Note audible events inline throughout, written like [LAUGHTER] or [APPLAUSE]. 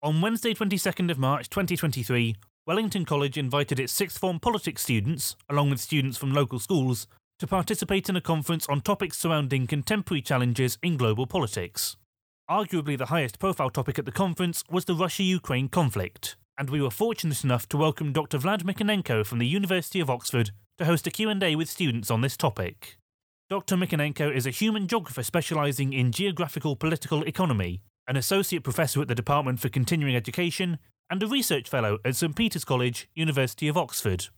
On Wednesday, 22nd of March 2023, Wellington College invited its sixth form politics students, along with students from local schools, to participate in a conference on topics surrounding contemporary challenges in global politics. Arguably the highest profile topic at the conference was the Russia Ukraine conflict, and we were fortunate enough to welcome Dr. Vlad Mykhnenko from the University of Oxford to host a Q&A with students on this topic. Dr. Mykhnenko is a human geographer specializing in geographical political economy an associate professor at the Department for Continuing Education, and a research fellow at St Peter's College, University of Oxford.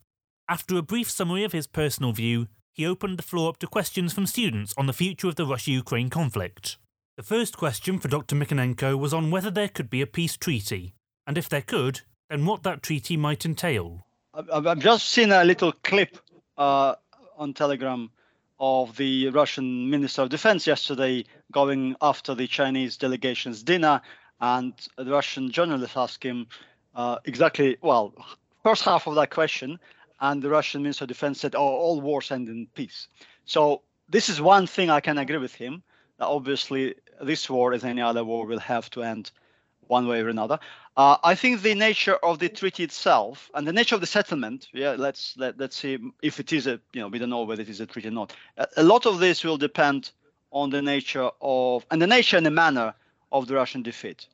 After a brief summary of his personal view, he opened the floor up to questions from students on the future of the Russia Ukraine conflict. The first question for Dr. Mykhnenko was on whether there could be a peace treaty, and if there could, then what that treaty might entail. I've just seen a little clip uh, on Telegram of the Russian Minister of Defense yesterday going after the Chinese delegation's dinner, and the Russian journalist asked him uh, exactly, well, first half of that question, and the Russian Minister of Defense said, "Oh, all wars end in peace." So this is one thing I can agree with him. That obviously, this war, as any other war, will have to end one way or another. Uh, I think the nature of the treaty itself and the nature of the settlement, yeah, let's let, let's see if it is a, you know, we don't know whether it is a treaty or not. A, a lot of this will depend on the nature of and the nature and the manner of the Russian defeat.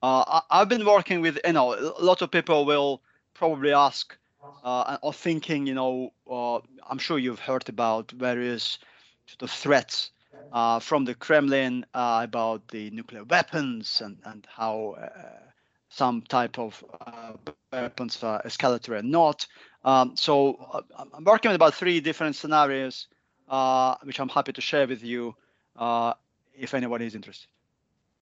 Uh, I, have been working with, you know, a lot of people will probably ask uh, or thinking, you know, uh, I'm sure you've heard about various sort of threats uh, from the Kremlin uh, about the nuclear weapons and, and how uh, some type of uh, weapons are escalatory and not. Um, so uh, I'm working on about three different scenarios, uh, which I'm happy to share with you if anyone is interested.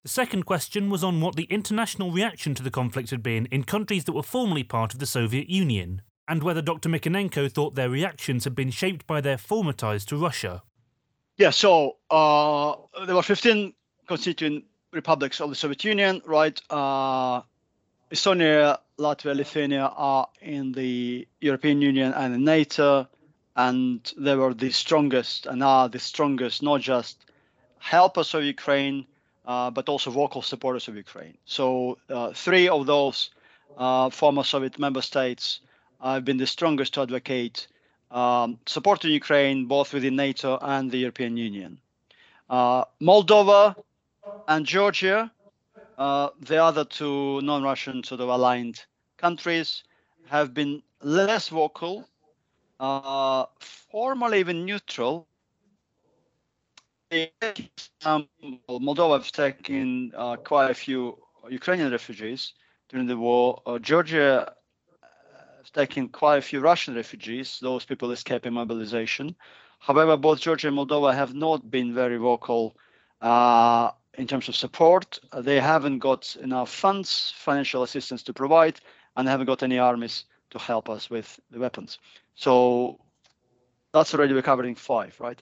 The second question was on what the international reaction to the conflict had been in countries that were formerly part of the Soviet Union, and whether Dr. Mykhnenko thought their reactions had been shaped by their former ties to Russia. Yeah, so uh, there were 15 constituent republics of the Soviet Union, right? Uh, Estonia, Latvia, Lithuania are in the European Union and in NATO, and they were the strongest and are the strongest, not just helpers of Ukraine, uh, but also vocal supporters of Ukraine. So uh, three of those uh, former Soviet member states have been the strongest to advocate um, supporting Ukraine both within NATO and the European Union. Uh, Moldova and Georgia, uh, the other two non-Russian sort of aligned countries, have been less vocal, uh, formally even neutral. Um, Moldova has taken uh, quite a few Ukrainian refugees during the war. Uh, Georgia taking quite a few Russian refugees, those people escaping mobilization. However, both Georgia and Moldova have not been very vocal uh, in terms of support. They haven't got enough funds, financial assistance to provide, and haven't got any armies to help us with the weapons. So that's already we're covering five, right?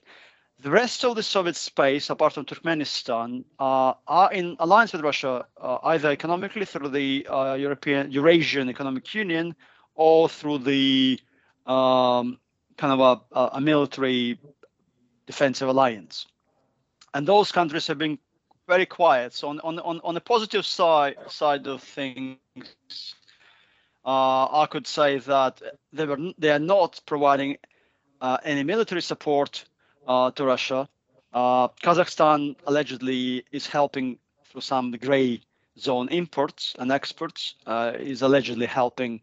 The rest of the Soviet space, apart from Turkmenistan, uh, are in alliance with Russia, uh, either economically through the uh, European Eurasian Economic Union all through the um, kind of a, a, military defensive alliance. And those countries have been very quiet. So on on on, on the positive side side of things, uh, I could say that they were they are not providing uh, any military support uh, to Russia. Uh, Kazakhstan allegedly is helping through some gray zone imports and exports. Uh, is allegedly helping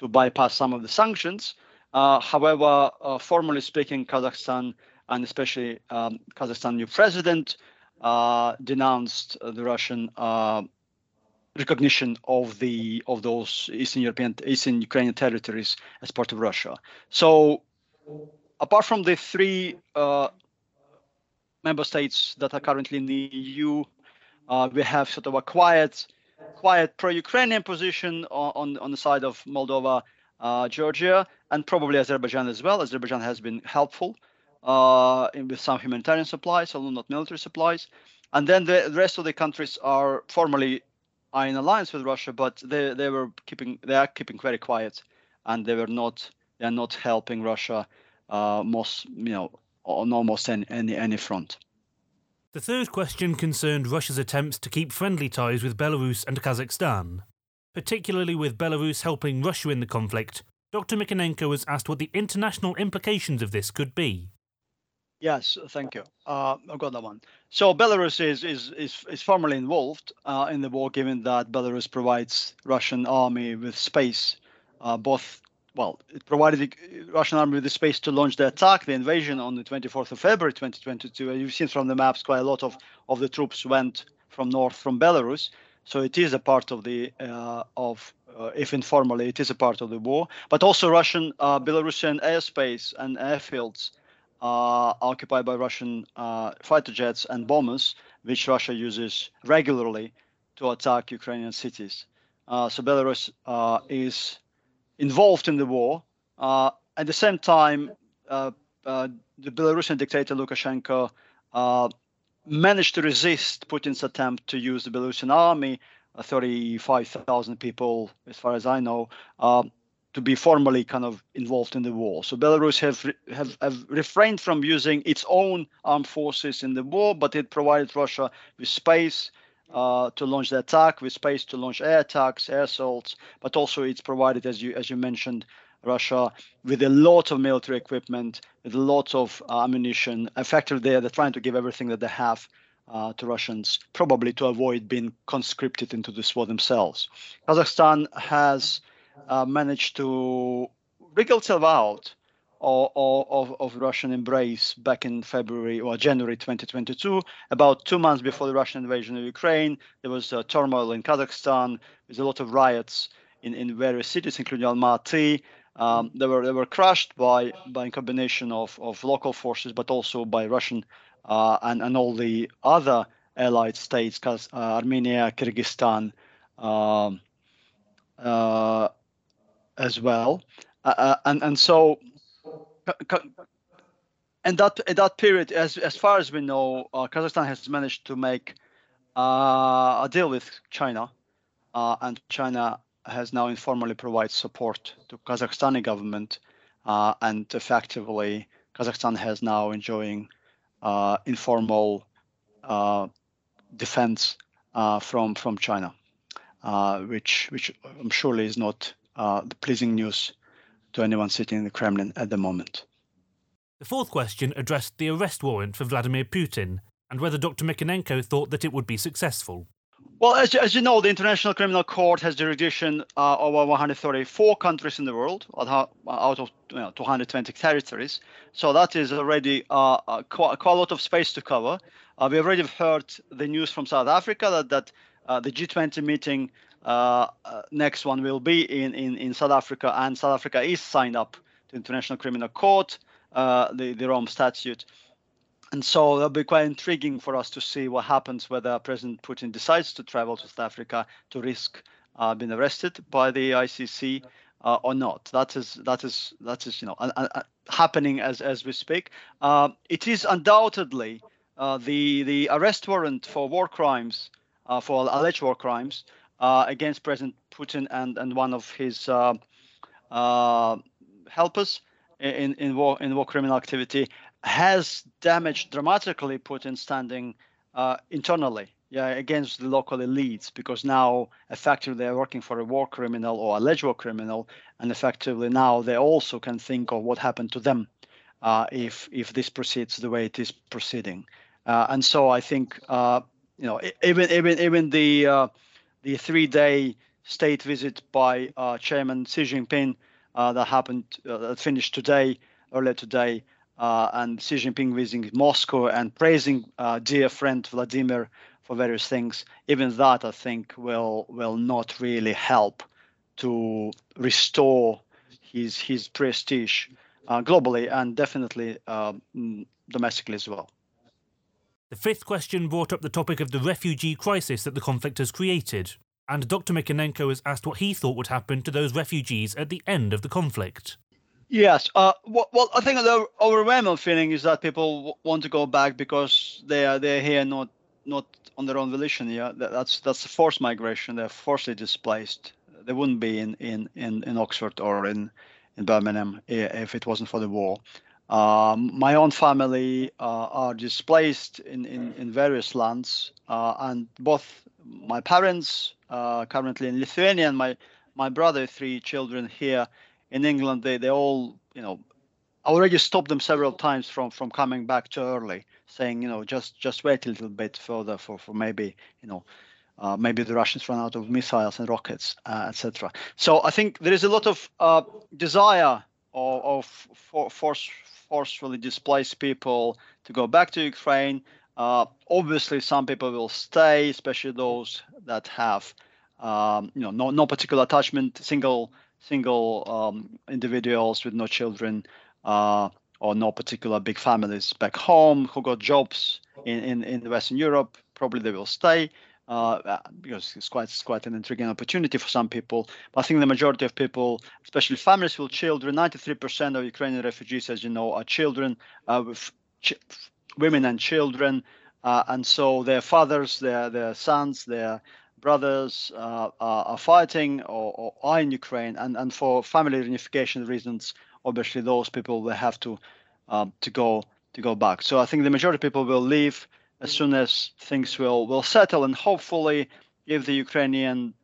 to bypass some of the sanctions. Uh, however, uh, formally speaking, Kazakhstan and especially um, Kazakhstan new president uh, denounced the Russian uh, recognition of the of those Eastern European Eastern Ukrainian territories as part of Russia. So, apart from the three uh, member states that are currently in the EU, uh, we have sort of a quiet quiet pro-Ukrainian position on, on, on the side of Moldova, uh, Georgia, and probably Azerbaijan as well. Azerbaijan has been helpful uh, in, with some humanitarian supplies, although not military supplies. And then the, rest of the countries are formally are in alliance with Russia, but they, they were keeping they are keeping very quiet, and they were not they are not helping Russia uh, most you know on almost any any, any front. The third question concerned Russia's attempts to keep friendly ties with Belarus and Kazakhstan. Particularly with Belarus helping Russia in the conflict, Dr. Mykhnenko was asked what the international implications of this could be. Yes, thank you. Uh, I've got that one. So Belarus is is is, is formally involved uh, in the war, given that Belarus provides Russian army with space, uh, both. Well, it provided the Russian army with the space to launch the attack, the invasion on the 24th of February 2022. And You've seen from the maps quite a lot of, of the troops went from north from Belarus. So it is a part of the uh, of uh, if informally it is a part of the war, but also Russian uh, Belarusian airspace and airfields uh, occupied by Russian uh, fighter jets and bombers, which Russia uses regularly to attack Ukrainian cities. Uh, so Belarus uh, is involved in the war. Uh, at the same time, uh, the Belarusian dictator Lukashenko managed to resist Putin's attempt to use the Belarusian army, 35,000 people, as far as I know, to be formally kind of involved in the war. So Belarus have, have, have refrained from using its own armed forces in the war, but it provided Russia with space uh, to launch the attack, with space to launch air attacks, air assaults, but also it's provided, as you as you mentioned, Russia with a lot of military equipment, with a lot of uh, ammunition. Effectively, they're, they're trying to give everything that they have uh, to Russians, probably to avoid being conscripted into this war themselves. Kazakhstan has uh, managed to wriggle itself out of, of, of, Russian embrace back in February or January 2022. About two months before the Russian invasion of Ukraine, there was uh, turmoil in Kazakhstan. There's a lot of riots in, in various cities, including Almaty. Um, they were they were crushed by by a combination of, of local forces, but also by Russian uh, and and all the other allied states, uh, Armenia, Kyrgyzstan, um, uh, as well, uh, uh and and so. And that in that period, as as far as we know, uh, Kazakhstan has managed to make uh, a deal with China, uh, and China has now informally provided support to Kazakhstani government, uh, and effectively Kazakhstan has now enjoying informal defense from from China, which which I'm surely is not uh, the pleasing news to anyone sitting in the Kremlin at the moment. The fourth question addressed the arrest warrant for Vladimir Putin and whether Dr. Mykhnenko thought that it would be successful. Well, as, as you know, the International Criminal Court has jurisdiction uh, over 134 countries in the world out of you know, 220 territories. So that is already uh, uh, quite, quite, a lot of space to cover. Uh, we already heard the news from South Africa that, that uh, the G20 meeting next one will be in, in, in South Africa, and South Africa is signed up to International Criminal Court, uh, the, the Rome Statute. And so it'll be quite intriguing for us to see what happens whether President Putin decides to travel to South Africa to risk uh, being arrested by the ICC uh, or not. That is that is that is you know uh, uh, happening as as we speak. it is undoubtedly the the arrest warrant for war crimes, for alleged war crimes, uh, against President Putin and, and one of his uh, uh, helpers in, in war in war criminal activity has damaged dramatically Putin's standing uh, internally yeah, against the local elites because now effectively they're working for a war criminal or alleged war criminal, and effectively now they also can think of what happened to them uh, if if this proceeds the way it is proceeding. Uh, and so I think you know even even even the the three-day state visit by uh, Chairman Xi Jinping uh, that happened, uh, that finished today, earlier today, uh, and Xi Jinping visiting Moscow and praising uh, dear friend Vladimir for various things. Even that, I think, will will not really help to restore his his prestige uh, globally and definitely mm, domestically as well. The fifth question brought up the topic of the refugee crisis that the conflict has created, and Dr. Mykhnenko was asked what he thought would happen to those refugees at the end of the conflict. Yes, uh, well, well, I think the overwhelming feeling is that people want to go back because they are they're here not not on their own volition. Yeah, that's that's forced migration. They're forcibly displaced. They wouldn't be in in in, in Oxford or in in Birmingham if it wasn't for the war. Um, my own family uh, are displaced in, in, in various lands, uh, and both my parents uh, currently in Lithuania and my my brother, three children here in England, they they all you know already stopped them several times from from coming back too early, saying you know just just wait a little bit further for for maybe you know. Uh, maybe the Russians run out of missiles and rockets, uh, etc. So I think there is a lot of uh, desire of, of for, force, forcefully displaced people to go back to Ukraine. Uh, obviously, some people will stay, especially those that have, um, you know, no, no particular attachment, single single um, individuals with no children, uh, or no particular big families back home who got jobs in, in, in Western Europe. Probably they will stay. Uh, because it's quite it's quite an intriguing opportunity for some people. But I think the majority of people, especially families with children, 93% of Ukrainian refugees, as you know, are children, uh, with ch- women and children, uh, and so their fathers, their their sons, their brothers uh, are fighting or, or, are in Ukraine, and and for family reunification reasons, obviously those people will have to um, to go to go back. So I think the majority of people will leave as soon as things will will settle and hopefully if the Ukrainian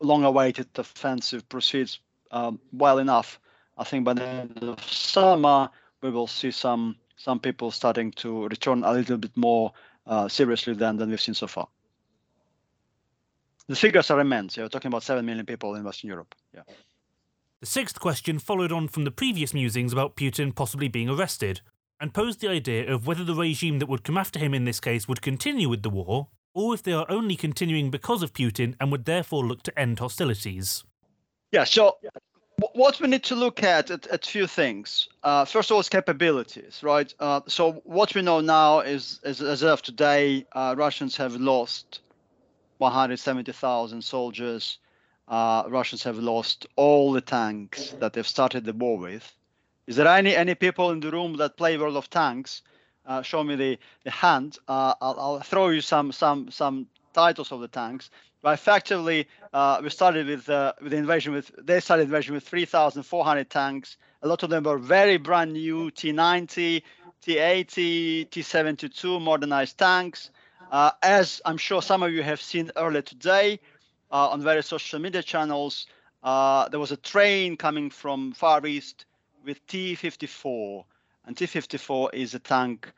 long-awaited offensive proceeds um, well enough, I think by the end of summer we will see some some people starting to return a little bit more uh, seriously than than we've seen so far. The figures are immense. You're talking about seven million people in Western Europe. Yeah. The sixth question followed on from the previous musings about Putin possibly being arrested, and posed the idea of whether the regime that would come after him in this case would continue with the war, or if they are only continuing because of Putin and would therefore look to end hostilities. Yeah, so what we need to look at at, at few things. Uh, first of all, is capabilities, right? Uh, so what we know now is, is as of today, uh, Russians have lost 170,000 soldiers. Uh, Russians have lost all the tanks that they've started the war with. Is there any any people in the room that play World of Tanks? Uh, show me the the hand. Uh, I'll, I'll throw you some some some titles of the tanks. But effectively, uh, we started with uh, with the invasion with they started invasion with 3,400 tanks. A lot of them were very brand new T90, T80, T72 modernized tanks. Uh, as I'm sure some of you have seen earlier today uh, on various social media channels, there was a train coming from Far East with T54, and T54 is a tank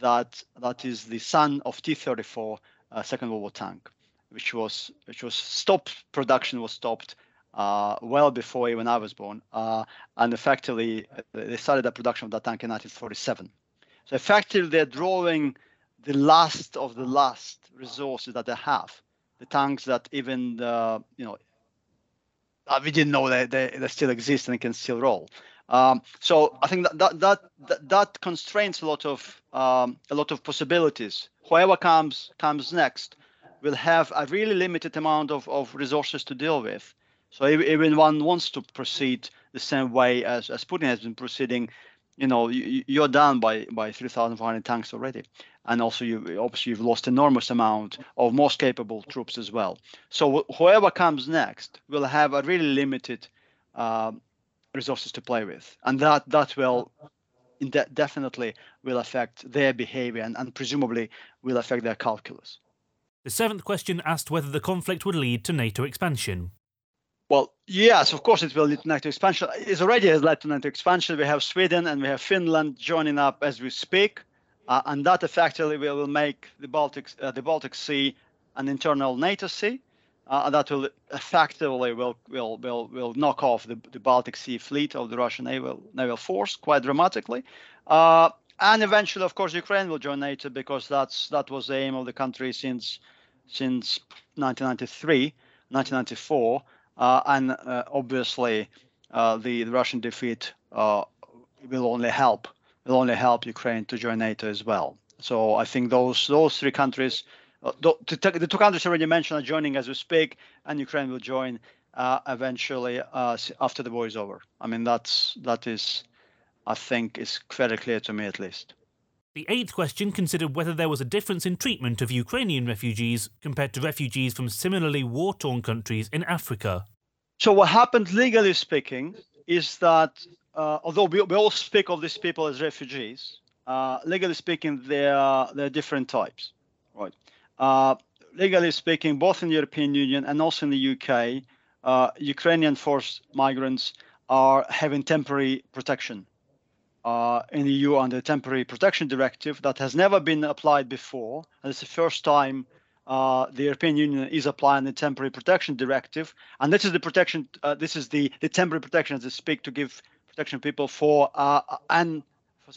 that that is the son of T34, uh, Second World War tank, which was which was stopped. Production was stopped uh, well before even I was born, uh, and effectively uh, they started the production of that tank in 1947. So effectively, they're drawing the last of the last resources that they have, the tanks that even the, you know uh, we didn't know that they, they still exist and can still roll. Um, so I think that that, that that constrains a lot of um, a lot of possibilities. Whoever comes comes next will have a really limited amount of, of resources to deal with. So even one wants to proceed the same way as, as Putin has been proceeding, you know, you, are down by by 3,400 tanks already, and also you obviously you've lost enormous amount of most capable troops as well. So whoever comes next will have a really limited um, resources to play with, and that that will de- definitely will affect their behavior and, and presumably will affect their calculus. The seventh question asked whether the conflict would lead to NATO expansion. Well, yes, of course it will lead to NATO expansion. It already has led to NATO expansion. We have Sweden and we have Finland joining up as we speak, uh, and that effectively will make the Baltic uh, the Baltic Sea an internal NATO sea uh, that will effectively will will will will knock off the, the Baltic Sea fleet of the Russian naval naval force quite dramatically. Uh, and eventually, of course, Ukraine will join NATO because that's that was the aim of the country since since 1993, 1994, uh, and uh, obviously uh, the, the Russian defeat uh, will only help will only help Ukraine to join NATO as well. So I think those those three countries the, the two countries already mentioned are joining as we speak, and Ukraine will join uh, eventually uh, after the war is over. I mean, that's that is, I think, is very clear to me at least. The eighth question considered whether there was a difference in treatment of Ukrainian refugees compared to refugees from similarly war torn countries in Africa. So, what happened legally speaking is that uh, although we, we all speak of these people as refugees, uh, legally speaking, they are they're different types, right? Uh, legally speaking, both in the European Union and also in the UK, uh, Ukrainian forced migrants are having temporary protection uh, in the EU under the Temporary Protection Directive that has never been applied before. And it's the first time uh, the European Union is applying the Temporary Protection Directive, and this is the protection. Uh, this is the the temporary protection as they speak to give protection to people for uh, and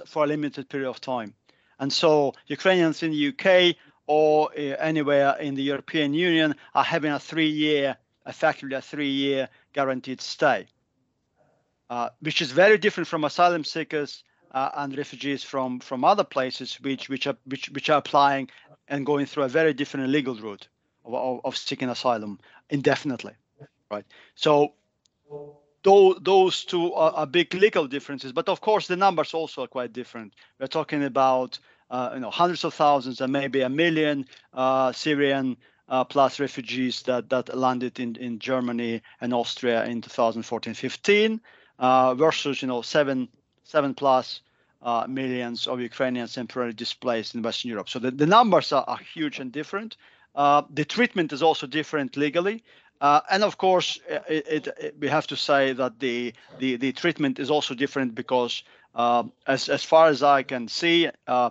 for a limited period of time. And so Ukrainians in the UK or uh, anywhere in the European Union are having a three-year, effectively a three-year guaranteed stay, uh, which is very different from asylum seekers uh, and refugees from from other places, which which are which which are applying and going through a very different legal route of, of, of seeking asylum indefinitely, right? So those, those two are, big legal differences, but of course the numbers also are quite different. We're talking about you know hundreds of thousands and maybe a million uh, Syrian uh, plus refugees that that landed in in Germany and Austria in 2014-15 uh, versus you know seven seven plus uh, millions of Ukrainians temporarily displaced in Western Europe. So the, the numbers are, are huge and different. Uh, the treatment is also different legally. Uh, and of course, it, it, it, we have to say that the, the, the treatment is also different because, uh, as, as far as I can see, uh,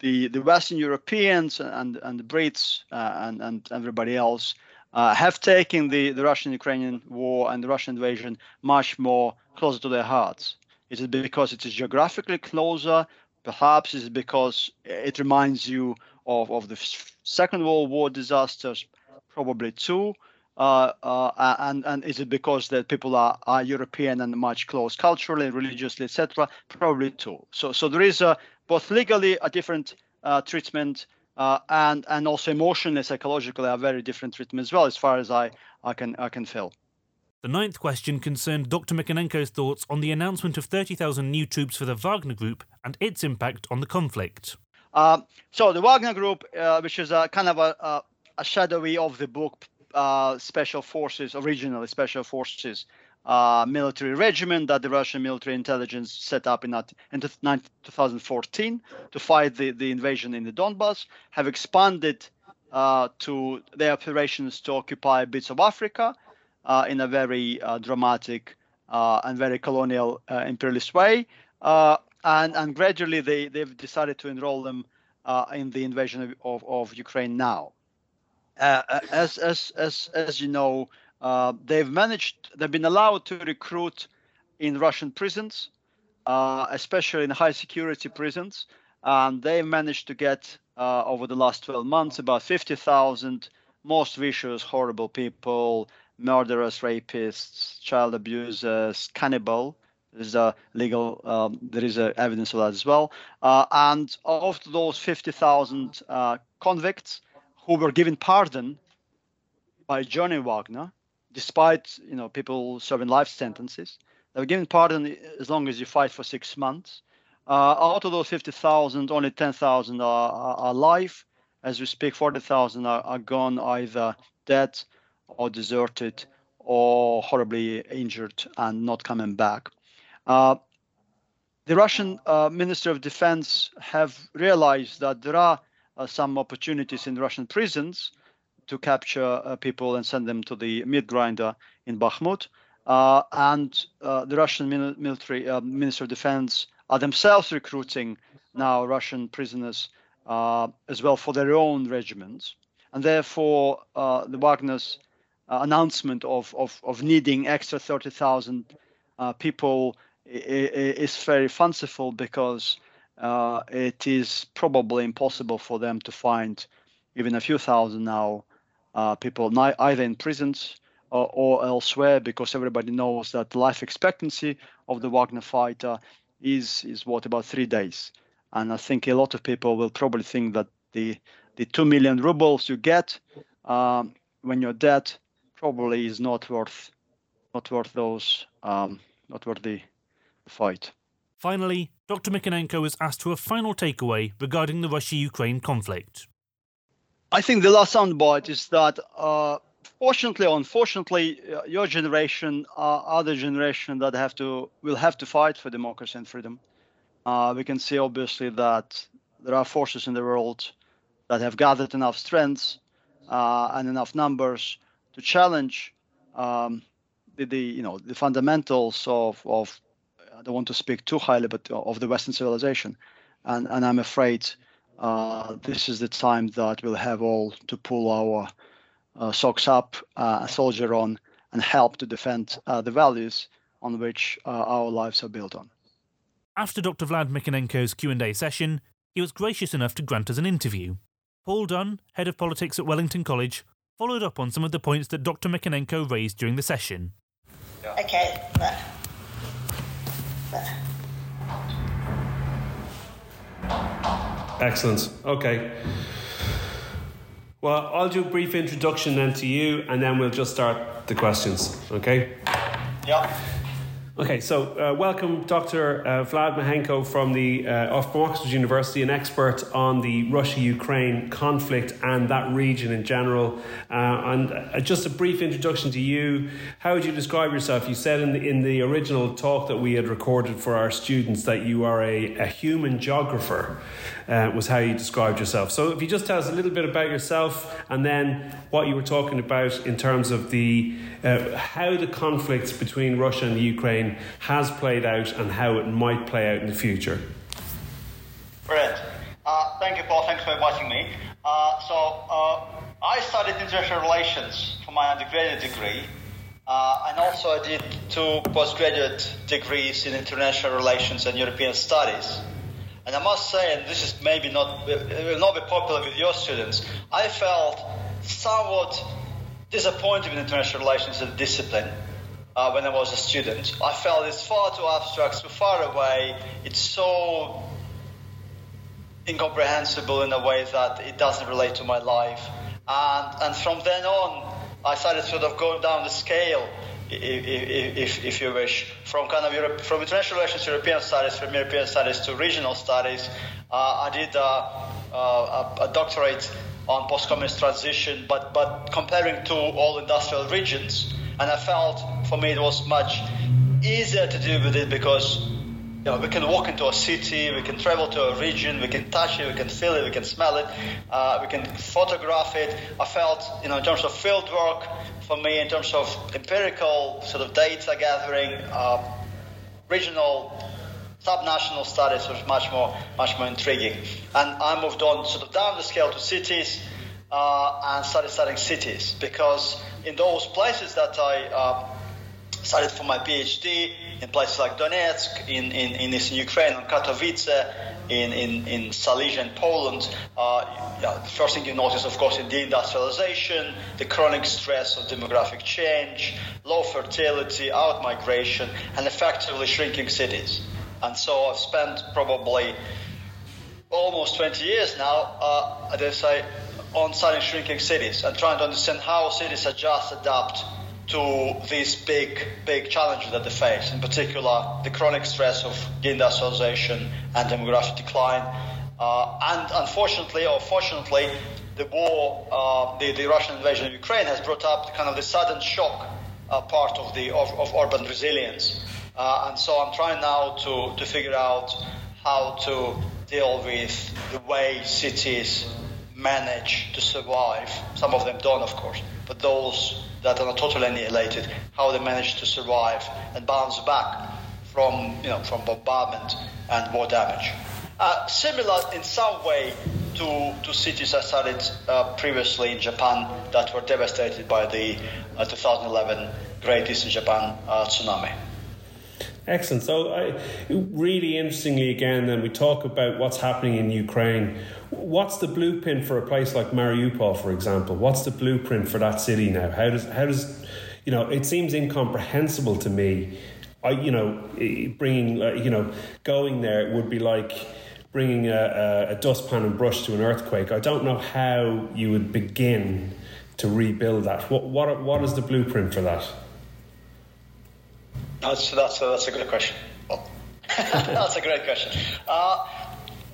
the, the Western Europeans and, and the Brits uh, and, and everybody else have taken the, the Russian Ukrainian war and the Russian invasion much more closer to their hearts. Is it because it is geographically closer? Perhaps is it because it reminds you of, of the Second World War disasters? Probably too. Uh, uh, and and is it because that people are, are European and much close culturally, religiously, etc.? Probably too. So so there is a, both legally a different uh, treatment uh, and and also emotionally, psychologically, a very different treatment as well, as far as I I can I can feel. The ninth question concerned Dr. Mykhnenko's thoughts on the announcement of 30,000 new troops for the Wagner Group and its impact on the conflict. Uh, so, the Wagner Group, uh, which is a kind of a, a shadowy of the book uh, Special Forces, originally Special Forces uh, military regiment that the Russian military intelligence set up in, in 2014 to fight the, the invasion in the Donbass, have expanded uh, to their operations to occupy bits of Africa uh, in a very uh, dramatic uh, and very colonial imperialist way. and, and gradually they, they've decided to enroll them in the invasion of, of Ukraine now. as, as, as, as you know, they've managed, they've been allowed to recruit in Russian prisons, uh, especially in high security prisons. And they've managed to get uh, over the last 12 months about 50,000 most vicious, horrible people, murderers, rapists, child abusers, cannibal. There's a legal, um, there is evidence of that as well. Uh, and of those 50,000 uh, convicts who were given pardon by Johnny Wagner, despite you know people serving life sentences, they were given pardon as long as you fight for six months. Uh, out of those 50,000, only 10,000 are, are alive. As we speak, 40,000 are, are gone either dead or deserted or horribly injured and not coming back. Uh, the Russian uh, Minister of Defense have realized that there are uh, some opportunities in Russian prisons to capture uh, people and send them to the meat grinder in Bakhmut. Uh, and uh, the Russian military Minister of Defense are themselves recruiting now Russian prisoners as well for their own regiments. And therefore, the Wagner's uh, announcement of, of, of needing extra 30,000 uh, people is very fanciful because uh, it is probably impossible for them to find even a few thousand now uh, people either in prisons or, or, elsewhere because everybody knows that life expectancy of the Wagner fighter is is what about three days and I think a lot of people will probably think that the the two million rubles you get um, when you're dead probably is not worth not worth those um, not worth the fight. Finally, Dr. Mykhnenko was asked to a final takeaway regarding the Russia-Ukraine conflict. I think the last soundbite is that uh, fortunately or unfortunately, uh, your generation are the generation that have to will have to fight for democracy and freedom. Uh, we can see obviously that there are forces in the world that have gathered enough strength uh, and enough numbers to challenge um, the, the, you know the fundamentals of of I don't want to speak too highly, but of the Western civilization, and and I'm afraid uh, this is the time that we'll have all to pull our uh, socks up, uh, soldier on, and help to defend uh, the values on which uh, our lives are built on. After Dr. Vlad Mykhnenko's Q&A session, he was gracious enough to grant us an interview. Paul Dunne, head of politics at Wellington College, followed up on some of the points that Dr. Mykhnenko raised during the session. Okay. Excellent. Okay. Well, I'll do a brief introduction then to you, and then we'll just start the questions. Okay? Yeah. Okay, so uh, welcome Dr. Uh, Vlad Mykhnenko from the uh, from Oxford University, an expert on the Russia-Ukraine conflict and that region in general. Uh, and uh, just a brief introduction to you. How would you describe yourself? You said in the, in the original talk that we had recorded for our students that you are a, a human geographer. Uh, was how you described yourself. So if you just tell us a little bit about yourself and then what you were talking about in terms of the how the conflict between Russia and Ukraine has played out and how it might play out in the future. Brilliant. Uh, thank you, Paul. Thanks for inviting me. Uh, so, uh, I studied international relations for my undergraduate degree, uh, and also I did two postgraduate degrees in international relations and European studies. And I must say, and this is maybe not will not be popular with your students, I felt somewhat disappointed with international relations as a discipline uh, when I was a student. I felt it's far too abstract, too far away. It's so incomprehensible in a way that it doesn't relate to my life. And, and from then on, I started sort of going down the scale, if, if, you wish, from kind of Europe, from international relations, European studies, from European studies to regional studies. Uh, I did a, a, a doctorate on post-communist transition, but, but comparing to all industrial regions. And I felt for me it was much easier to deal with it because you know, we can walk into a city, we can travel to a region, we can touch it, we can feel it, we can smell it, uh, we can photograph it. I felt, you know, in terms of field work, for me, in terms of empirical sort of data gathering, uh, regional, subnational studies was much more, much more intriguing. And I moved on sort of down the scale to cities uh, and started studying cities because in those places that I uh, studied for my PhD, in places like Donetsk, in, in, in Eastern Ukraine, in Katowice, in, in, in Silesia in Poland, uh, yeah, the first thing you notice, of course, in deindustrialization, the chronic stress of demographic change, low fertility, out migration, and effectively shrinking cities. And so I've spent probably almost 20 years now, uh, as say, on studying shrinking cities and trying to understand how cities adjust, adapt to these big, big challenges that they face, in particular the chronic stress of deindustrialization and demographic decline. Uh, and unfortunately, or fortunately, the war, uh, the, the, Russian invasion of Ukraine has brought up kind of the sudden shock uh, part of the of, of urban resilience. Uh, and so I'm trying now to, to figure out how to deal with the way cities manage to survive. Some of them don't, of course, but those that are not totally annihilated, how they manage to survive and bounce back from, you know, from bombardment and war damage. Uh, similar in some way to, to cities I studied uh, previously in Japan that were devastated by the uh, 2011 Great Eastern Japan uh, tsunami. Excellent. So, I, really interestingly, again, then we talk about what's happening in Ukraine. What's the blueprint for a place like Mariupol, for example? What's the blueprint for that city now? How does how does you know? It seems incomprehensible to me. I you know bringing uh, you know going there would be like bringing a, a dustpan and brush to an earthquake. I don't know how you would begin to rebuild that. What what what is the blueprint for that? That's that's a, that's a good question. [LAUGHS] that's a great question. Uh,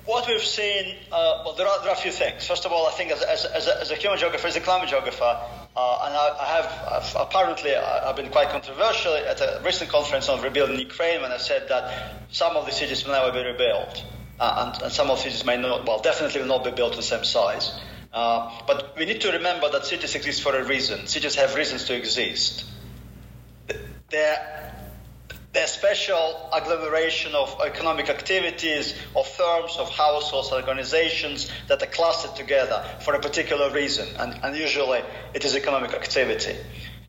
what we've seen, uh, well, there are, there are a few things. First of all, I think as, as, as, a, as a human geographer, as a climate geographer, Uh, and I, I have I've, apparently I've been quite controversial at a recent conference on rebuilding Ukraine when I said that some of the cities will never be rebuilt, uh, and, and, some of the cities may not, well, definitely will not be built the same size. Uh, but we need to remember that cities exist for a reason. Cities have reasons to exist. They're they're special agglomeration of economic activities, of firms, of households, organizations that are clustered together for a particular reason, and, and usually it is economic activity.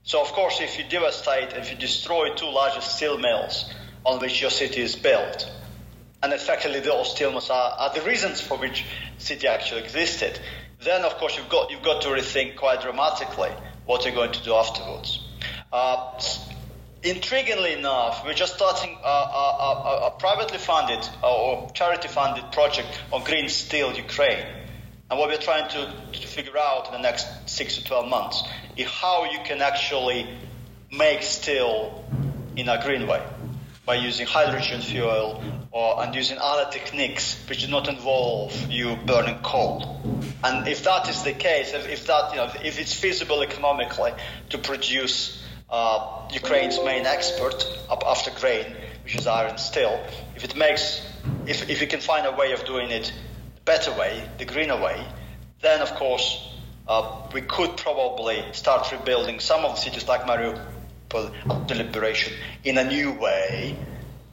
So, of course, if you devastate, if you destroy two largest steel mills on which your city is built, and effectively those steel mills are, are the reasons for which city actually existed, then of course you've got you've got to rethink quite dramatically what you're going to do afterwards. Uh, intriguingly enough, we're just starting a, a, a, a privately funded uh, or charity funded project on green steel Ukraine. And what we're trying to, to figure out in the next six to 12 months is how you can actually make steel in a green way by using hydrogen fuel or and using other techniques which do not involve you burning coal. And if that is the case, if, if that you know if it's feasible economically to produce uh, Ukraine's main export after grain, which is iron still. If it makes, if, if we can find a way of doing it the better way, the greener way, then of course uh, we could probably start rebuilding some of the cities like Mariupol after liberation in a new way.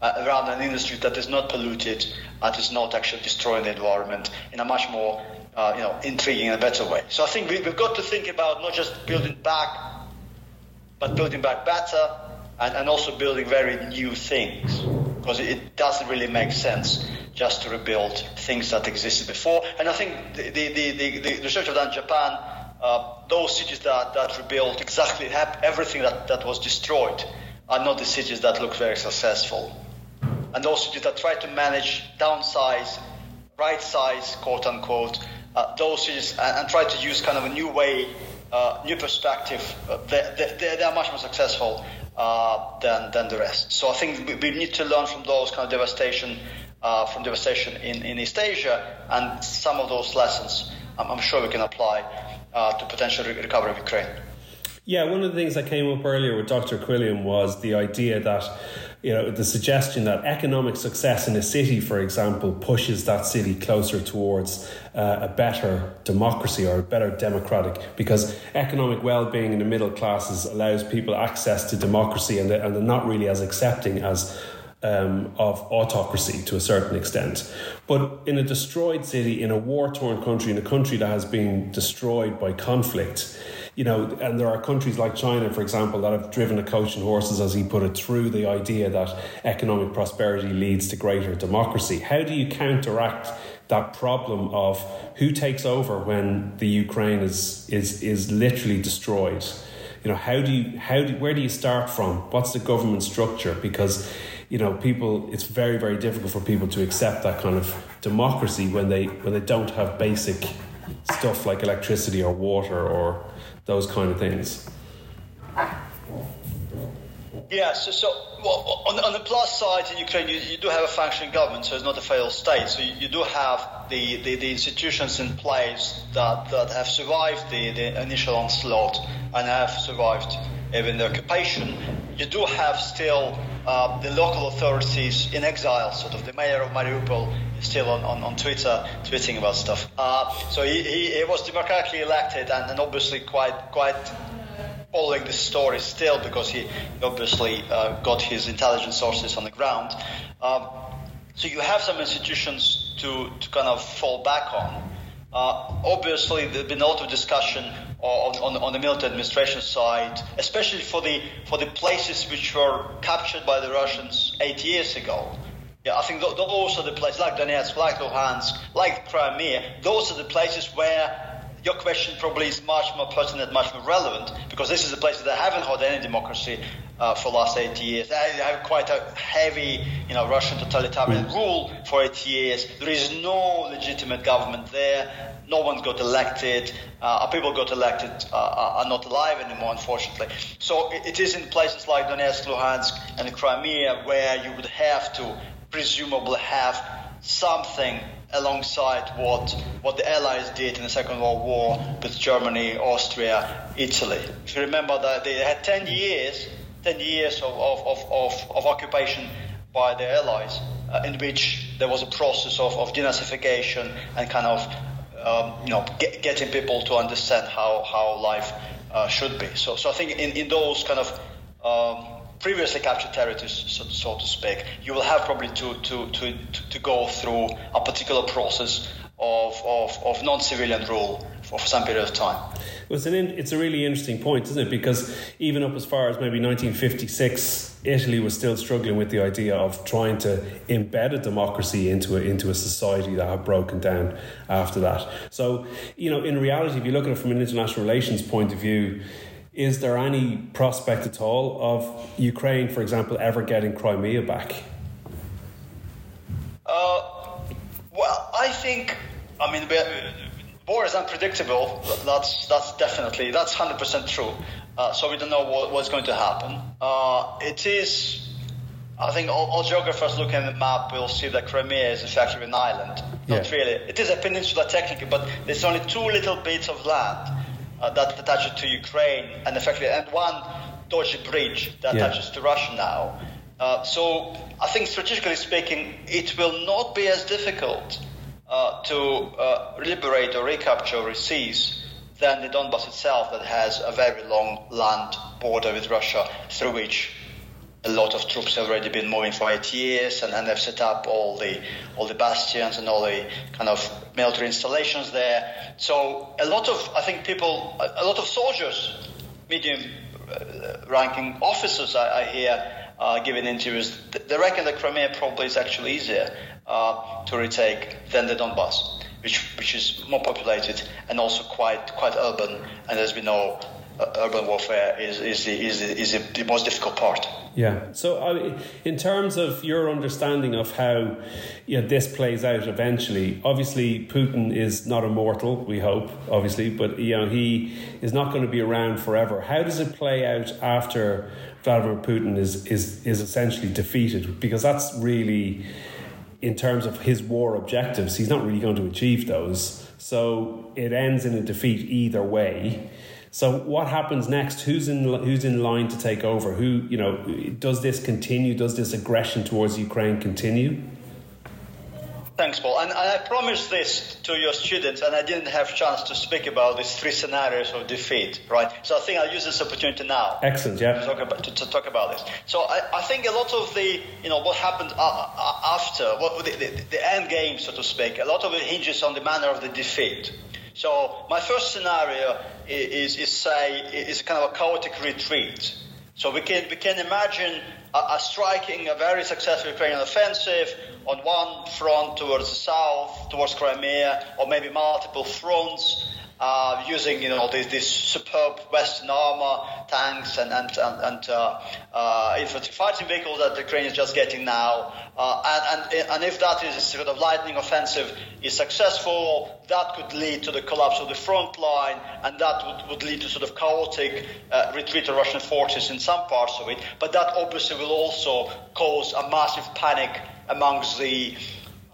Uh, around an industry that is not polluted and is not actually destroying the environment in a much more uh, you know, intriguing and better way. So I think we, have got to think about not just building back but building back better and, and also building very new things because it doesn't really make sense just to rebuild things that existed before. And I think the, the, the, the research I've done in Japan, uh, those cities that, that rebuilt exactly everything that, that was destroyed are not the cities that look very successful. And those cities that try to manage, downsize, right size, quote unquote, uh, those cities, and, and try to use kind of a new way uh, new perspective, uh, they, they, they, are much more successful uh, than, than the rest. So I think we, we, need to learn from those kind of devastation, uh, from devastation in, in East Asia, and some of those lessons I'm, I'm sure we can apply to potential re- recovery of Ukraine. Yeah, one of the things that came up earlier with Dr. Quilliam was the idea that you know, the suggestion that economic success in a city, for example, pushes that city closer towards uh, a better democracy or a better democratic, because economic well-being in the middle classes allows people access to democracy, and they're, and they're not really as accepting as um, of autocracy to a certain extent. But in a destroyed city, in a war-torn country, in a country that has been destroyed by conflict you know, and there are countries like China, for example, that have driven a coach and horses, as he put it, through the idea that economic prosperity leads to greater democracy. How do you counteract that problem of who takes over when the Ukraine is is is literally destroyed? You know, how do you how do where do you start from? What's the government structure? Because you know, people it's very very difficult for people to accept that kind of democracy when they when they don't have basic stuff like electricity or water or those kind of things. Yeah, so, so well, on, on, the plus side in Ukraine, you, you, do have a functioning government, so it's not a failed state. So you, you do have the, the, the, institutions in place that, that have survived the, the initial onslaught and have survived even the occupation. You do have still uh, the local authorities in exile, sort of the mayor of Mariupol is still on, on, on Twitter tweeting about stuff. Uh, so he, he, he, was democratically elected and, and obviously quite quite following the story still because he obviously uh, got his intelligence sources on the ground. Um, so you have some institutions to, to kind of fall back on. Uh, obviously, there's been a lot of discussion on, on, the military administration side, especially for the for the places which were captured by the Russians eight years ago. Yeah, I think those are the places like Donetsk, like Luhansk, like Crimea. Those are the places where your question probably is much more pertinent, much more relevant, because this is a place that haven't had any democracy uh, for the last eight years. They have quite a heavy, you know, Russian totalitarian mm. rule for eight years. There is no legitimate government there. No one got elected. Uh, people got elected uh, are not alive anymore, unfortunately. So it is in places like Donetsk, Luhansk, and Crimea where you would have to presumably have something alongside what what the Allies did in the Second World War with Germany, Austria, Italy. If you remember that they had 10 years, 10 years of, of, of, of occupation by the Allies, uh, in which there was a process of, of denazification and kind of um, you know get, getting people to understand how how life uh, should be. So so I think in, in those kind of um, previously captured territories, so, so, to speak, you will have probably to, to, to, to go through a particular process of, of, of non-civilian rule for some period of time. Well, it's, an in, it's a really interesting point, isn't it? Because even up as far as maybe 1956, Italy was still struggling with the idea of trying to embed a democracy into a, into a society that had broken down after that. So, you know, in reality, if you look at it from an international relations point of view, is there any prospect at all of Ukraine, for example, ever getting Crimea back? Uh, well, I think, I mean, war is unpredictable. That's that's definitely that's hundred percent true. Uh, so we don't know what, what's going to happen. Uh, it is. I think all, all, geographers looking at the map will see that Crimea is effectively an island. Not yeah. really. It is a peninsula technically, but there's only two little bits of land that attaches to Ukraine, and effectively, and one dodgy bridge that yeah. attaches to Russia now. Uh, so I think strategically speaking, it will not be as difficult uh, to uh, liberate or recapture or seize than the Donbass itself, that has a very long land border with Russia, through which a lot of troops have already been moving for eight years, and, and they've set up all the all the bastions and all the kind of military installations there. So a lot of I think people, a, lot of soldiers, medium uh, ranking officers, I, I hear. Uh, giving interviews, they reckon that Crimea probably is actually easier uh, to retake than the Donbass, which which is more populated and also quite quite urban, and been no uh, urban warfare is is the, is the, is the most difficult part. Yeah. So, uh, in terms of your understanding of how you know, this plays out eventually, obviously Putin is not immortal. We hope, obviously, but you know he is not going to be around forever. How does it play out after Vladimir Putin is is is essentially defeated? Because that's really, in terms of his war objectives, he's not really going to achieve those. So it ends in a defeat either way. So what happens next? Who's in who's in line to take over? Who you know does this continue? Does this aggression towards Ukraine continue? Thanks, Paul. And I promised this to your students, and I didn't have chance to speak about these three scenarios of defeat, right? So I think I'll use this opportunity now. Excellent, yeah. To talk about, to, to talk about this. So I, I, think a lot of the, you know, what happened uh, uh, after, what, the, the, the end game, so to speak, a lot of it hinges on the manner of the defeat. So my first scenario is, is say is kind of a chaotic retreat. So we can we can imagine a, a striking a very successful Ukrainian offensive on one front towards the south, towards Crimea, or maybe multiple fronts, uh, using you know this, this, superb Western armor, tanks, and and and, and uh, uh, infantry fighting vehicles that the Ukraine is just getting now. Uh, and, and and if that is sort of lightning offensive is successful, that could lead to the collapse of the front line, and that would, would lead to sort of chaotic uh, retreat of Russian forces in some parts of it. But that obviously will also cause a massive panic amongst the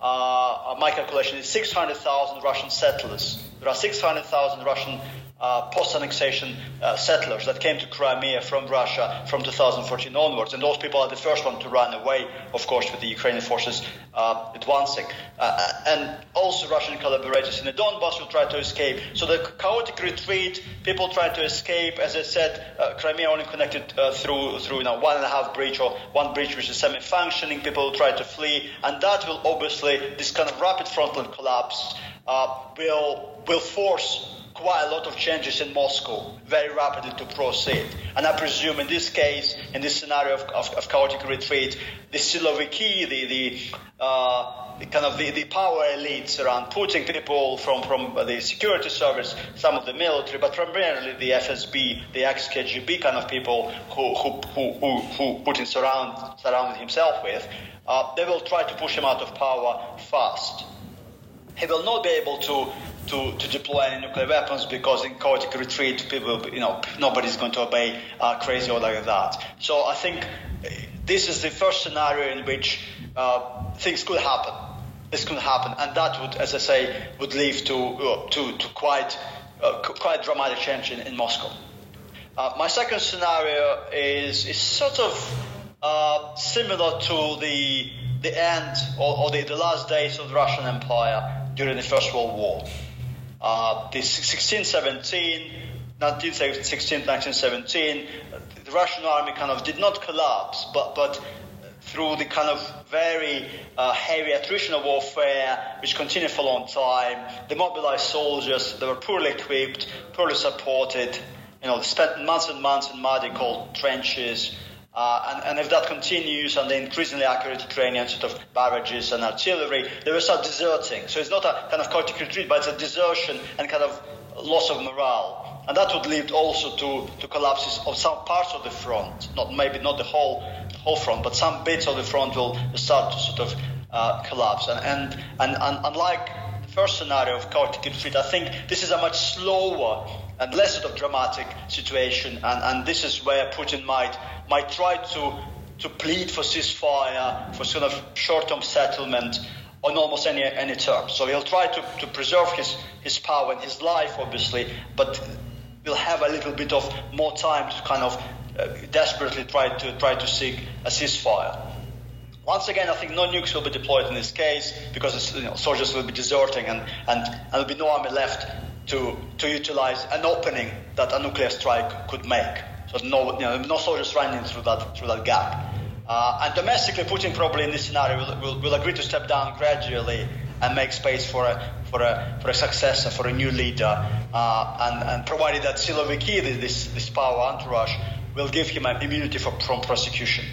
uh, my calculation is 600,000 Russian settlers. There are 600,000 Russian uh, post-annexation uh, settlers that came to Crimea from Russia from 2014 onwards, and those people are the first one to run away, of course, with the Ukrainian forces uh, advancing. Uh, and also Russian collaborators in the Donbass will try to escape. So the chaotic retreat, people trying to escape. As I said, uh, Crimea only connected through through you know, one and a half bridge or one bridge which is semi-functioning. People try to flee, and that will obviously this kind of rapid frontline collapse will will force quite a lot of changes in Moscow very rapidly to proceed. And I presume in this case, in this scenario of, of, of chaotic retreat, the Siloviki, the, the, uh, kind of the, the, power elites around Putin, people from, from the security service, some of the military, but primarily the FSB, the ex-KGB kind of people who, who, who, who, who Putin surround, surrounded himself with, uh, they will try to push him out of power fast. He will not be able to to, to deploy any nuclear weapons because in chaotic retreat, people, you know, nobody's going to obey uh, crazy or like that. So I think this is the first scenario in which uh, things could happen. this could happen, and that would, as I say, would lead to uh, to, to quite uh, quite dramatic change in, in Moscow. Uh, my second scenario is is sort of uh, similar to the the end or, or the, the, last days of the Russian Empire during the First World War. Uh, the 1617, 1916, 1917, the Russian army kind of did not collapse, but but through the kind of very uh, heavy attritional warfare, which continued for a long time. the mobilized soldiers, they were poorly equipped, poorly supported, you know, they spent months and months in muddy, cold trenches. Uh, and, and, if that continues and the increasingly accurate Ukrainian sort of barrages and artillery, they will start deserting. So it's not a kind of chaotic retreat, but it's a desertion and kind of loss of morale. And that would lead also to, to collapses of some parts of the front, not maybe not the whole whole front, but some bits of the front will start to sort of uh, collapse. And, and, and, and unlike the first scenario of chaotic retreat, I think this is a much slower and less sort of dramatic situation. And, and this is where Putin might, might try to, to plead for ceasefire, for sort of short term settlement on almost any, any terms. So he'll try to, to preserve his, his power and his life, obviously, but we'll have a little bit of more time to kind of uh, desperately try to try to seek a ceasefire. Once again, I think no nukes will be deployed in this case because you know, soldiers will be deserting and, and, and there will be no army left to, to utilize an opening that a nuclear strike could make. So no, you know, no soldiers running through that, through that gap. Uh, and domestically, Putin probably in this scenario will, will, will, agree to step down gradually and make space for a, for a, for a successor, for a new leader, uh, and, and provided that Siloviki, this, this power entourage, will give him immunity for, from prosecution.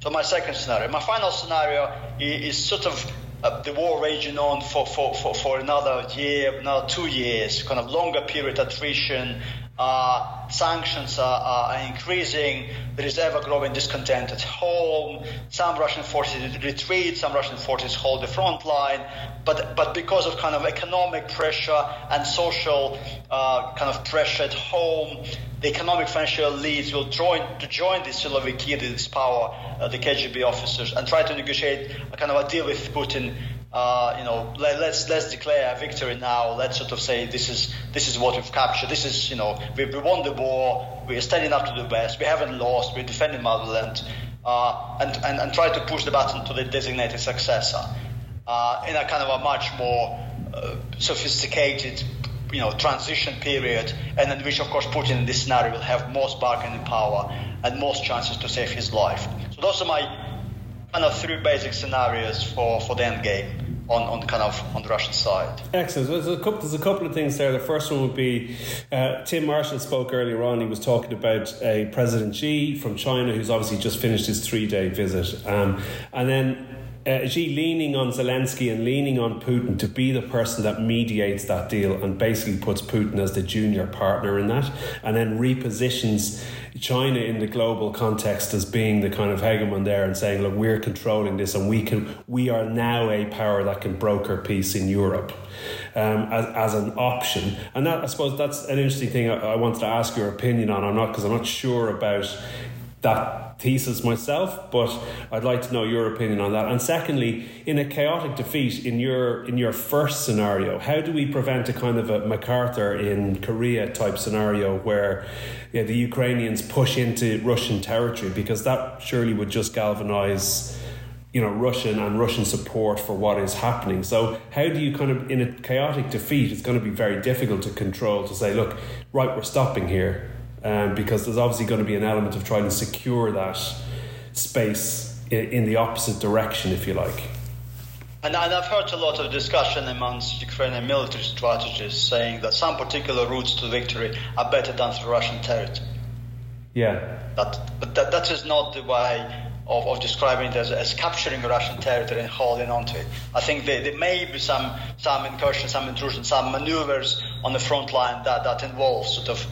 So my second scenario. My final scenario is, is sort of uh, the war raging on for, for, for, for another year, another two years, kind of longer period attrition, uh, sanctions are, are, increasing. There is ever growing discontent at home. Some Russian forces retreat. Some Russian forces hold the front line. But but because of kind of economic pressure and social uh, kind of pressure at home, the economic financial elites will join to join the Siloviki, this power, uh, the KGB officers, and try to negotiate a kind of a deal with Putin uh, you know, let, us let's declare a victory now. Let's sort of say this is this is what we've captured. This is you know we, we won the war. We're standing up to the best. We haven't lost. We're defending motherland, uh, and, and and try to push the button to the designated successor uh, in a kind of a much more uh, sophisticated you know transition period, and in which of course Putin in this scenario will have most bargaining power and most chances to save his life. So those are my kind of three basic scenarios for for the end game on, on kind of on the Russian side. Excellent. There's a couple, there's a couple of things there. The first one would be uh, Tim Marshall spoke earlier on. He was talking about a President Xi from China who's obviously just finished his three day visit, um, and then uh, Xi leaning on Zelensky and leaning on Putin to be the person that mediates that deal and basically puts Putin as the junior partner in that, and then repositions China in the global context as being the kind of hegemon there and saying, look, we're controlling this and we can we are now a power that can broker peace in Europe. Um, as, as an option, and that I suppose that's an interesting thing. I, I wanted to ask your opinion on. I'm not because I'm not sure about that thesis myself, but I'd like to know your opinion on that. And secondly, in a chaotic defeat in your in your first scenario, how do we prevent a kind of a MacArthur in Korea type scenario where yeah, the Ukrainians push into Russian territory because that surely would just galvanize you know Russian and Russian support for what is happening. So how do you kind of in a chaotic defeat it's going to be very difficult to control to say look right we're stopping here um, because there's obviously going to be an element of trying to secure that space in, in the opposite direction, if you like. And, and, I've heard a lot of discussion amongst Ukrainian military strategists saying that some particular routes to victory are better done through Russian territory. Yeah. That, but that, that is not the way of, of describing it as, as capturing Russian territory and holding on to it. I think there, there may be some, some incursions, some intrusion, some maneuvers on the front line that, that involve sort of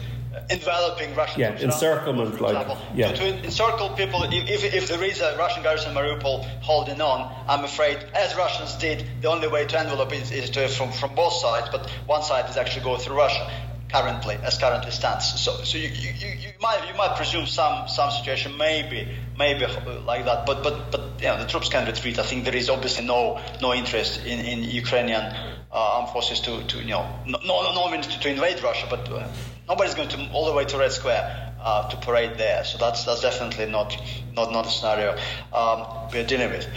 enveloping Russian yeah, encirclement, like example. yeah. to encircle people. If, if there is a Russian garrison in Mariupol holding on, I'm afraid, as Russians did, the only way to envelop is, is to from from both sides. But one side is actually go through Russia. currently as currently stands. So, so you, you, you might you might presume some some situation maybe maybe like that, but but but you know the troops can retreat. I think there is obviously no no interest in in Ukrainian uh, armed forces to to you know no no no means to, to invade Russia, but uh, nobody's going to all the way to Red Square. Uh, to parade there, so that's that's definitely not not not a scenario um, we're dealing with.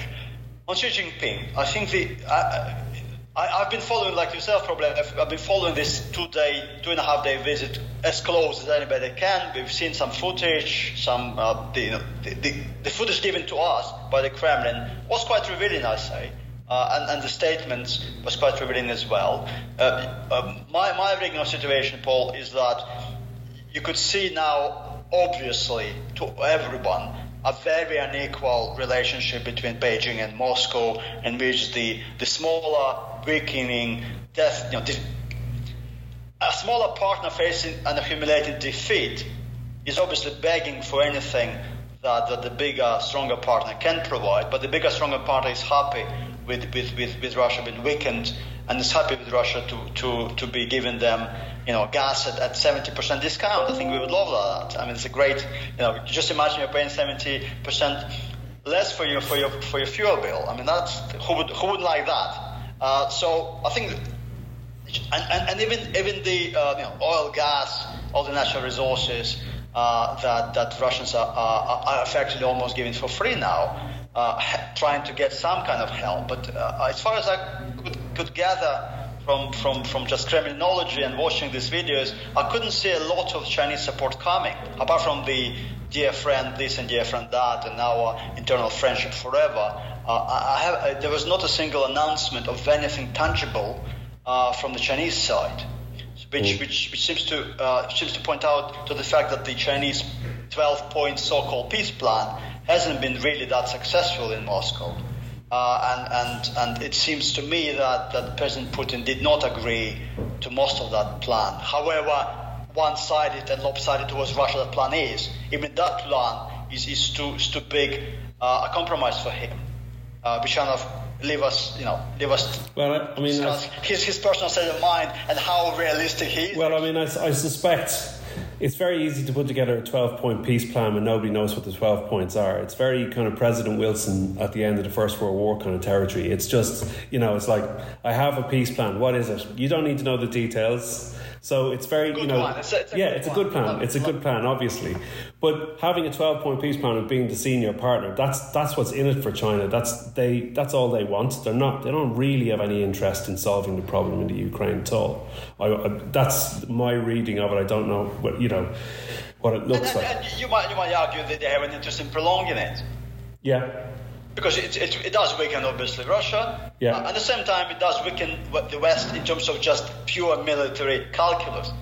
On Xi Jinping, I think the uh, I, have been following, like yourself, probably. I've, been following this two-day, two and a half day visit as close as anybody can. We've seen some footage, some uh, the, you know, the, the, the, footage given to us by the Kremlin was quite revealing, I say, uh, and, and, the statements was quite revealing as well. Uh, um, my my reading of situation, Paul, is that you could see now, obviously, to everyone a very unequal relationship between Beijing and Moscow, in which the, the smaller weakening, death, you know, a smaller partner facing an accumulated defeat is obviously begging for anything that, that the bigger, stronger partner can provide. But the bigger, stronger partner is happy with, with, with, with Russia being weakened and is happy with Russia to, to, to be giving them, you know, gas at, at 70% discount. I think we would love that. I mean, it's a great, you know, just imagine you're paying 70% less for your, for your, for your fuel bill. I mean, that's, who would, who would like that? Uh, so I think, and, and, and, even even the uh, you know, oil, gas, all the natural resources uh, that that Russians are, are, are, effectively almost giving for free now, uh, trying to get some kind of help. But uh, as far as I could, could gather. From, from, from just Kremlinology and watching these videos, I couldn't see a lot of Chinese support coming, apart from the dear friend this and dear friend that, and our internal friendship forever. Uh, have, uh, there was not a single announcement of anything tangible uh, from the Chinese side, which, mm. which, which seems to uh, seems to point out to the fact that the Chinese 12-point so-called peace plan hasn't been really that successful in Moscow. Uh, and, and, and it seems to me that, that President Putin did not agree to most of that plan. However, one-sided and lopsided towards Russia that plan is, even that plan is, is, too, is too big uh, a compromise for him uh, Bishanov leave us, you know, leave us. Well, I mean, his his personal state of mind and how realistic he is. Well, I mean, I, I suspect it's very easy to put together a 12 point peace plan when nobody knows what the 12 points are. It's very kind of President Wilson at the end of the First World War kind of territory. It's just, you know, it's like, I have a peace plan. What is it? You don't need to know the details. So it's very, good you know, it's a, it's a yeah, it's a good plan. It's a good plan, obviously. But having a twelve point peace plan and being the senior partner, that's that's what's in it for China. That's they that's all they want. They're not. They don't really have any interest in solving the problem in the Ukraine at all. I, I, that's my reading of it. I don't know what you know what it looks and, like. And you might you might argue that they have an interest in prolonging it. Yeah because it, it, it, does weaken obviously Russia. Yeah. Uh, at the same time, it does weaken the West in terms of just pure military calculus.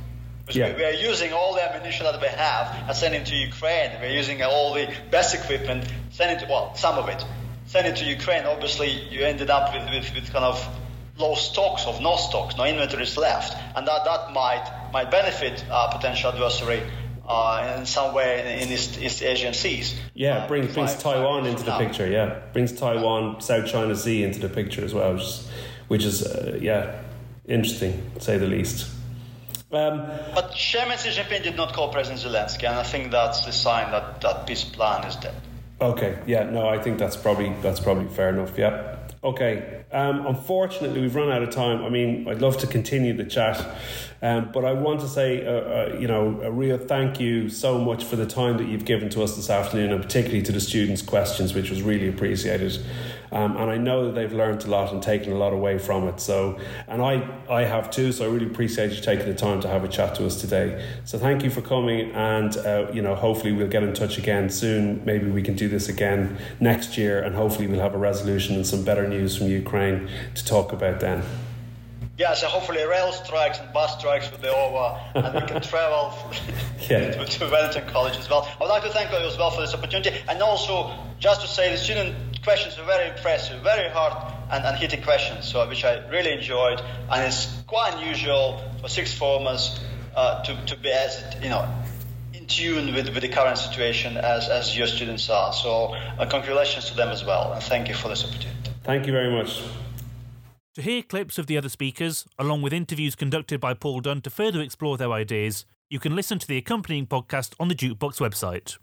Because yeah. we, we, are using all the ammunition that we have and sending to Ukraine. We're using all the best equipment, sending to well, some of it, sending to Ukraine. Obviously, you ended up with, with, with kind of low stocks of no stocks, no inventories left, and that that might might benefit a potential adversary uh, in some way in East, East Asian seas. Yeah, uh, brings brings Taiwan into the now. picture. Yeah, brings Taiwan, South China Sea into the picture as well, which is, which is uh, yeah, interesting to say the least. Um, but Chairman Xi Jinping did not call President Zelensky, and I think that's the sign that that peace plan is dead. Okay, yeah, no, I think that's probably that's probably fair enough. Yeah. Okay. Um, unfortunately, we've run out of time. I mean, I'd love to continue the chat, um, but I want to say, uh, uh, you know, a real thank you so much for the time that you've given to us this afternoon, and particularly to the students' questions, which was really appreciated. Um, and I know that they've learned a lot and taken a lot away from it. So, and I, I have too. So I really appreciate you taking the time to have a chat to us today. So thank you for coming, and uh, you know, hopefully we'll get in touch again soon. Maybe we can do this again next year, and hopefully we'll have a resolution and some better news from Ukraine to talk about then. Yeah, so hopefully rail strikes and bus strikes will be over and we can [LAUGHS] travel [LAUGHS] yeah. to, to Wellington College as well. I would like to thank you as well for this opportunity and also just to say the student questions were very impressive, very hard and, and hitting questions, so which I really enjoyed, and it's quite unusual for sixth formers uh, to, to be as you know in tune with, with the current situation as, as your students are. So uh, congratulations to them as well, and thank you for this opportunity. Thank you very much. To hear clips of the other speakers, along with interviews conducted by Paul Dunne to further explore their ideas, you can listen to the accompanying podcast on the DukeBox website.